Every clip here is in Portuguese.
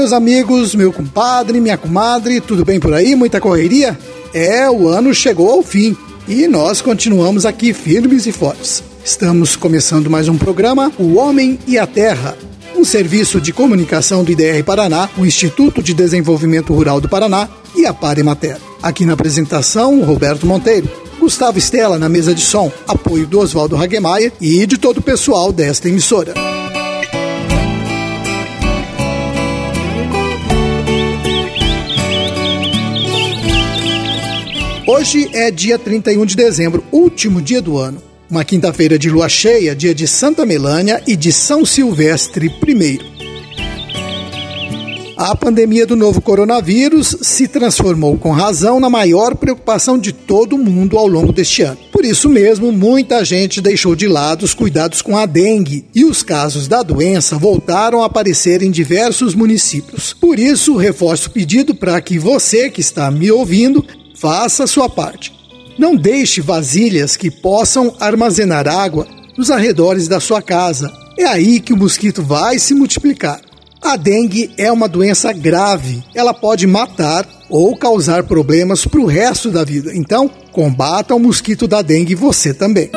meus amigos, meu compadre, minha comadre, tudo bem por aí? Muita correria? É, o ano chegou ao fim e nós continuamos aqui firmes e fortes. Estamos começando mais um programa, O Homem e a Terra, um serviço de comunicação do IDR Paraná, o Instituto de Desenvolvimento Rural do Paraná e a Parimater. Aqui na apresentação, Roberto Monteiro. Gustavo Estela na mesa de som, apoio do Oswaldo Hagemaia e de todo o pessoal desta emissora. Hoje é dia 31 de dezembro, último dia do ano. Uma quinta-feira de lua cheia, dia de Santa Melânia e de São Silvestre I. A pandemia do novo coronavírus se transformou com razão na maior preocupação de todo mundo ao longo deste ano. Por isso mesmo, muita gente deixou de lado os cuidados com a dengue e os casos da doença voltaram a aparecer em diversos municípios. Por isso, reforço o pedido para que você que está me ouvindo Faça a sua parte. Não deixe vasilhas que possam armazenar água nos arredores da sua casa. É aí que o mosquito vai se multiplicar. A dengue é uma doença grave. Ela pode matar ou causar problemas para o resto da vida. Então, combata o mosquito da dengue você também.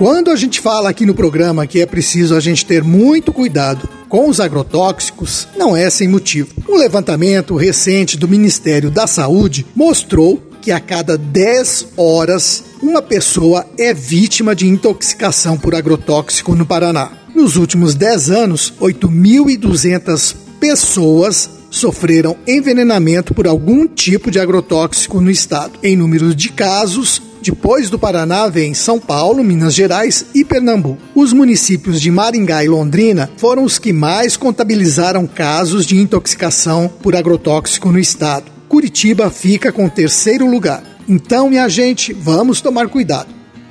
Quando a gente fala aqui no programa que é preciso a gente ter muito cuidado com os agrotóxicos, não é sem motivo. Um levantamento recente do Ministério da Saúde mostrou que a cada 10 horas uma pessoa é vítima de intoxicação por agrotóxico no Paraná. Nos últimos 10 anos, 8.200 pessoas sofreram envenenamento por algum tipo de agrotóxico no estado. Em números de casos, depois do Paraná vem São Paulo, Minas Gerais e Pernambuco. Os municípios de Maringá e Londrina foram os que mais contabilizaram casos de intoxicação por agrotóxico no estado. Curitiba fica com o terceiro lugar. Então, minha gente, vamos tomar cuidado.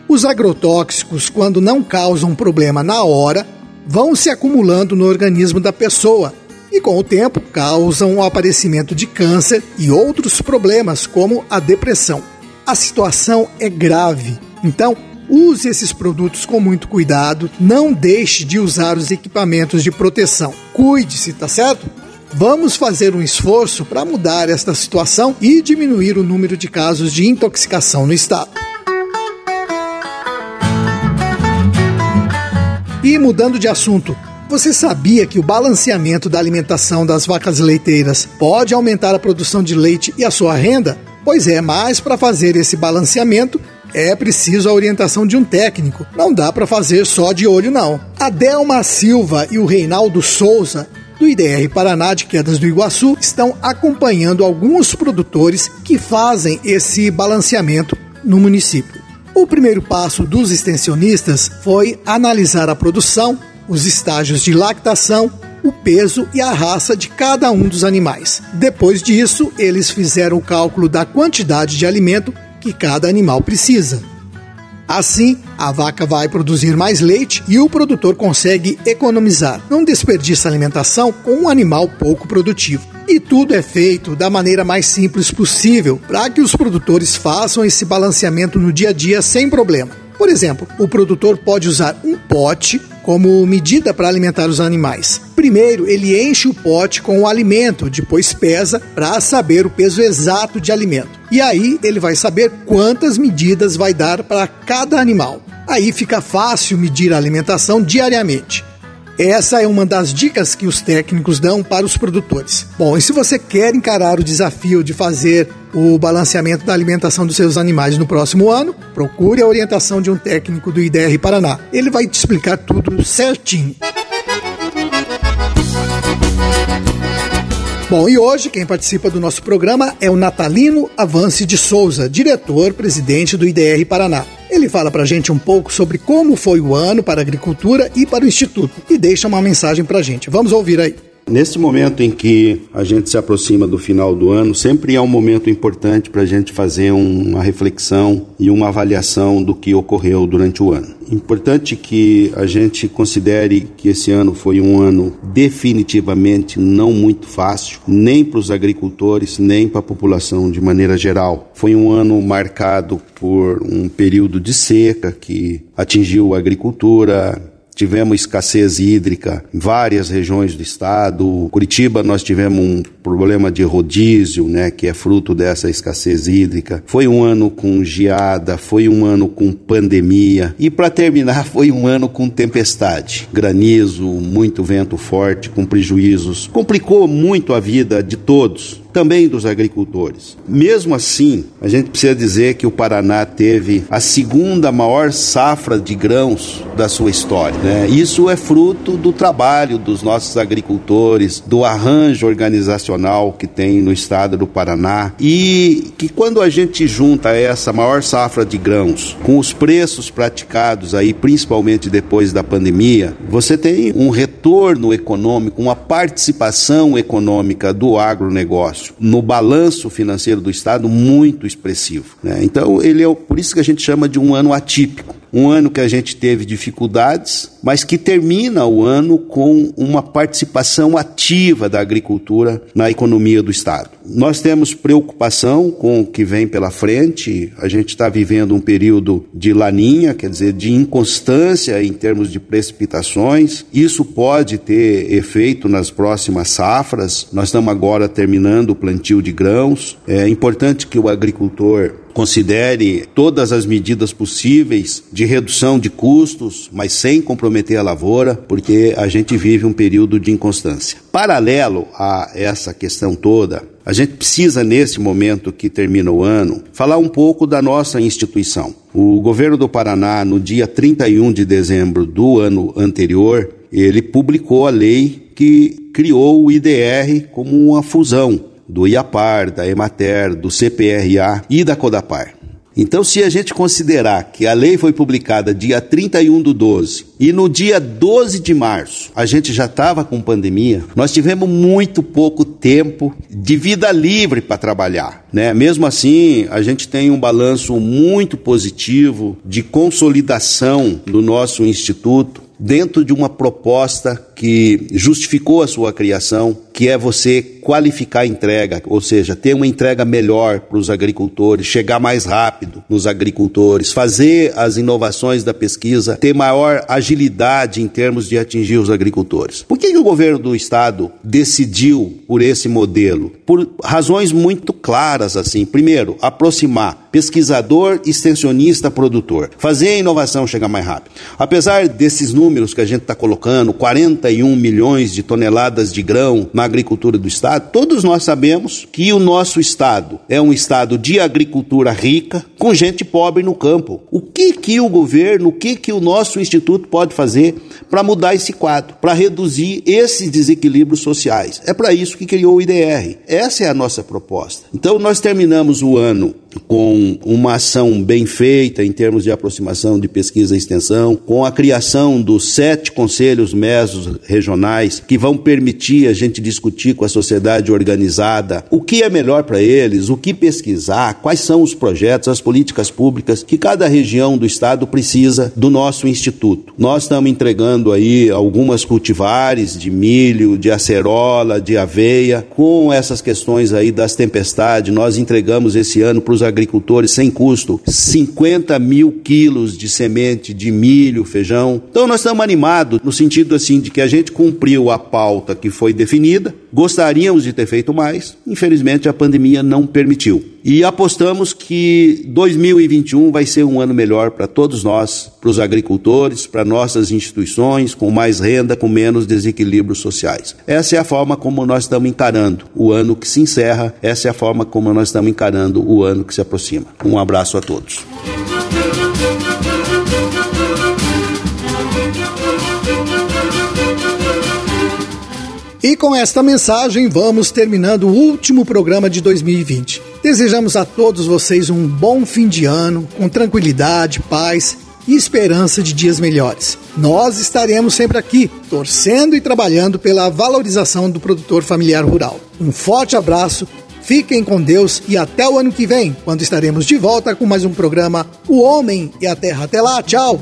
Os agrotóxicos, quando não causam problema na hora, vão se acumulando no organismo da pessoa e, com o tempo, causam o aparecimento de câncer e outros problemas, como a depressão a situação é grave. Então, use esses produtos com muito cuidado, não deixe de usar os equipamentos de proteção. Cuide-se, tá certo? Vamos fazer um esforço para mudar esta situação e diminuir o número de casos de intoxicação no estado. E mudando de assunto, você sabia que o balanceamento da alimentação das vacas leiteiras pode aumentar a produção de leite e a sua renda? Pois é, mas para fazer esse balanceamento é preciso a orientação de um técnico. Não dá para fazer só de olho, não. A Delma Silva e o Reinaldo Souza, do IDR Paraná de Quedas do Iguaçu, estão acompanhando alguns produtores que fazem esse balanceamento no município. O primeiro passo dos extensionistas foi analisar a produção, os estágios de lactação o peso e a raça de cada um dos animais. Depois disso, eles fizeram o cálculo da quantidade de alimento que cada animal precisa. Assim, a vaca vai produzir mais leite e o produtor consegue economizar. Não desperdiça alimentação com um animal pouco produtivo. E tudo é feito da maneira mais simples possível para que os produtores façam esse balanceamento no dia a dia sem problema. Por exemplo, o produtor pode usar um pote como medida para alimentar os animais. Primeiro, ele enche o pote com o alimento, depois pesa para saber o peso exato de alimento. E aí ele vai saber quantas medidas vai dar para cada animal. Aí fica fácil medir a alimentação diariamente. Essa é uma das dicas que os técnicos dão para os produtores. Bom, e se você quer encarar o desafio de fazer o balanceamento da alimentação dos seus animais no próximo ano, procure a orientação de um técnico do IDR Paraná. Ele vai te explicar tudo certinho. Bom, e hoje quem participa do nosso programa é o Natalino Avance de Souza, diretor-presidente do IDR Paraná. Ele fala para a gente um pouco sobre como foi o ano para a agricultura e para o Instituto e deixa uma mensagem para a gente. Vamos ouvir aí. Nesse momento em que a gente se aproxima do final do ano, sempre é um momento importante para a gente fazer uma reflexão e uma avaliação do que ocorreu durante o ano. Importante que a gente considere que esse ano foi um ano definitivamente não muito fácil, nem para os agricultores, nem para a população de maneira geral. Foi um ano marcado por um período de seca que atingiu a agricultura, tivemos escassez hídrica em várias regiões do estado. Curitiba nós tivemos um problema de rodízio, né, que é fruto dessa escassez hídrica. Foi um ano com geada, foi um ano com pandemia e para terminar foi um ano com tempestade, granizo, muito vento forte, com prejuízos. Complicou muito a vida de todos também dos agricultores. Mesmo assim, a gente precisa dizer que o Paraná teve a segunda maior safra de grãos da sua história. Né? Isso é fruto do trabalho dos nossos agricultores, do arranjo organizacional que tem no estado do Paraná e que quando a gente junta essa maior safra de grãos com os preços praticados aí, principalmente depois da pandemia, você tem um retorno econômico, uma participação econômica do agronegócio no balanço financeiro do Estado muito expressivo. Né? Então, ele é por isso que a gente chama de um ano atípico. Um ano que a gente teve dificuldades, mas que termina o ano com uma participação ativa da agricultura na economia do Estado. Nós temos preocupação com o que vem pela frente, a gente está vivendo um período de laninha, quer dizer, de inconstância em termos de precipitações. Isso pode ter efeito nas próximas safras. Nós estamos agora terminando o plantio de grãos. É importante que o agricultor considere todas as medidas possíveis de redução de custos, mas sem comprometer a lavoura, porque a gente vive um período de inconstância. Paralelo a essa questão toda, a gente precisa, nesse momento que termina o ano, falar um pouco da nossa instituição. O governo do Paraná, no dia 31 de dezembro do ano anterior, ele publicou a lei que criou o IDR como uma fusão do IAPAR, da EMATER, do CPRA e da CODAPAR. Então, se a gente considerar que a lei foi publicada dia 31 do 12 e no dia 12 de março a gente já estava com pandemia, nós tivemos muito pouco tempo de vida livre para trabalhar. Né? Mesmo assim, a gente tem um balanço muito positivo de consolidação do nosso instituto dentro de uma proposta que justificou a sua criação, que é você qualificar a entrega, ou seja, ter uma entrega melhor para os agricultores, chegar mais rápido nos agricultores, fazer as inovações da pesquisa, ter maior agilidade em termos de atingir os agricultores. Por que, que o governo do estado decidiu por esse modelo? Por razões muito claras assim. Primeiro, aproximar pesquisador, extensionista, produtor, fazer a inovação chegar mais rápido. Apesar desses números que a gente está colocando, 40 41 milhões de toneladas de grão na agricultura do estado, todos nós sabemos que o nosso estado é um estado de agricultura rica, com gente pobre no campo. O que que o governo, o que que o nosso instituto pode fazer para mudar esse quadro, para reduzir esses desequilíbrios sociais? É para isso que criou o IDR. Essa é a nossa proposta. Então nós terminamos o ano com uma ação bem feita em termos de aproximação de pesquisa e extensão, com a criação dos sete conselhos mesos regionais que vão permitir a gente discutir com a sociedade organizada o que é melhor para eles, o que pesquisar, quais são os projetos, as políticas públicas que cada região do estado precisa do nosso instituto. Nós estamos entregando aí algumas cultivares de milho, de acerola, de aveia, com essas questões aí das tempestades, nós entregamos esse ano para os agricultores sem custo 50 mil quilos de semente de milho, feijão. Então nós estamos animados no sentido assim de que a gente cumpriu a pauta que foi definida, gostaríamos de ter feito mais, infelizmente a pandemia não permitiu. E apostamos que 2021 vai ser um ano melhor para todos nós, para os agricultores, para nossas instituições, com mais renda, com menos desequilíbrios sociais. Essa é a forma como nós estamos encarando o ano que se encerra, essa é a forma como nós estamos encarando o ano que se aproxima. Um abraço a todos. E com esta mensagem vamos terminando o último programa de 2020. Desejamos a todos vocês um bom fim de ano, com tranquilidade, paz e esperança de dias melhores. Nós estaremos sempre aqui, torcendo e trabalhando pela valorização do produtor familiar rural. Um forte abraço Fiquem com Deus e até o ano que vem, quando estaremos de volta com mais um programa O Homem e a Terra. Até lá, tchau!